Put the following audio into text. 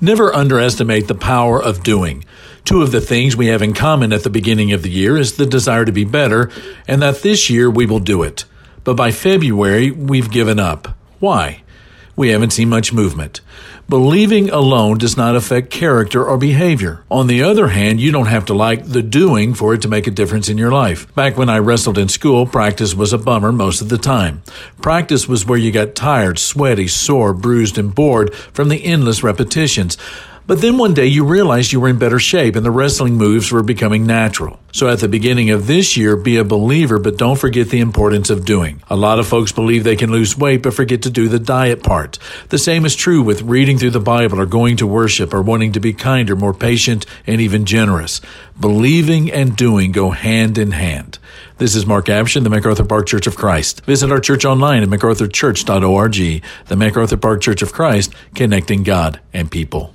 Never underestimate the power of doing. Two of the things we have in common at the beginning of the year is the desire to be better and that this year we will do it. But by February, we've given up. Why? We haven't seen much movement. Believing alone does not affect character or behavior. On the other hand, you don't have to like the doing for it to make a difference in your life. Back when I wrestled in school, practice was a bummer most of the time. Practice was where you got tired, sweaty, sore, bruised, and bored from the endless repetitions. But then one day you realized you were in better shape and the wrestling moves were becoming natural. So at the beginning of this year, be a believer, but don't forget the importance of doing. A lot of folks believe they can lose weight, but forget to do the diet part. The same is true with reading through the Bible or going to worship or wanting to be kinder, more patient, and even generous. Believing and doing go hand in hand. This is Mark Abshin, the MacArthur Park Church of Christ. Visit our church online at macarthurchurch.org. The MacArthur Park Church of Christ, connecting God and people.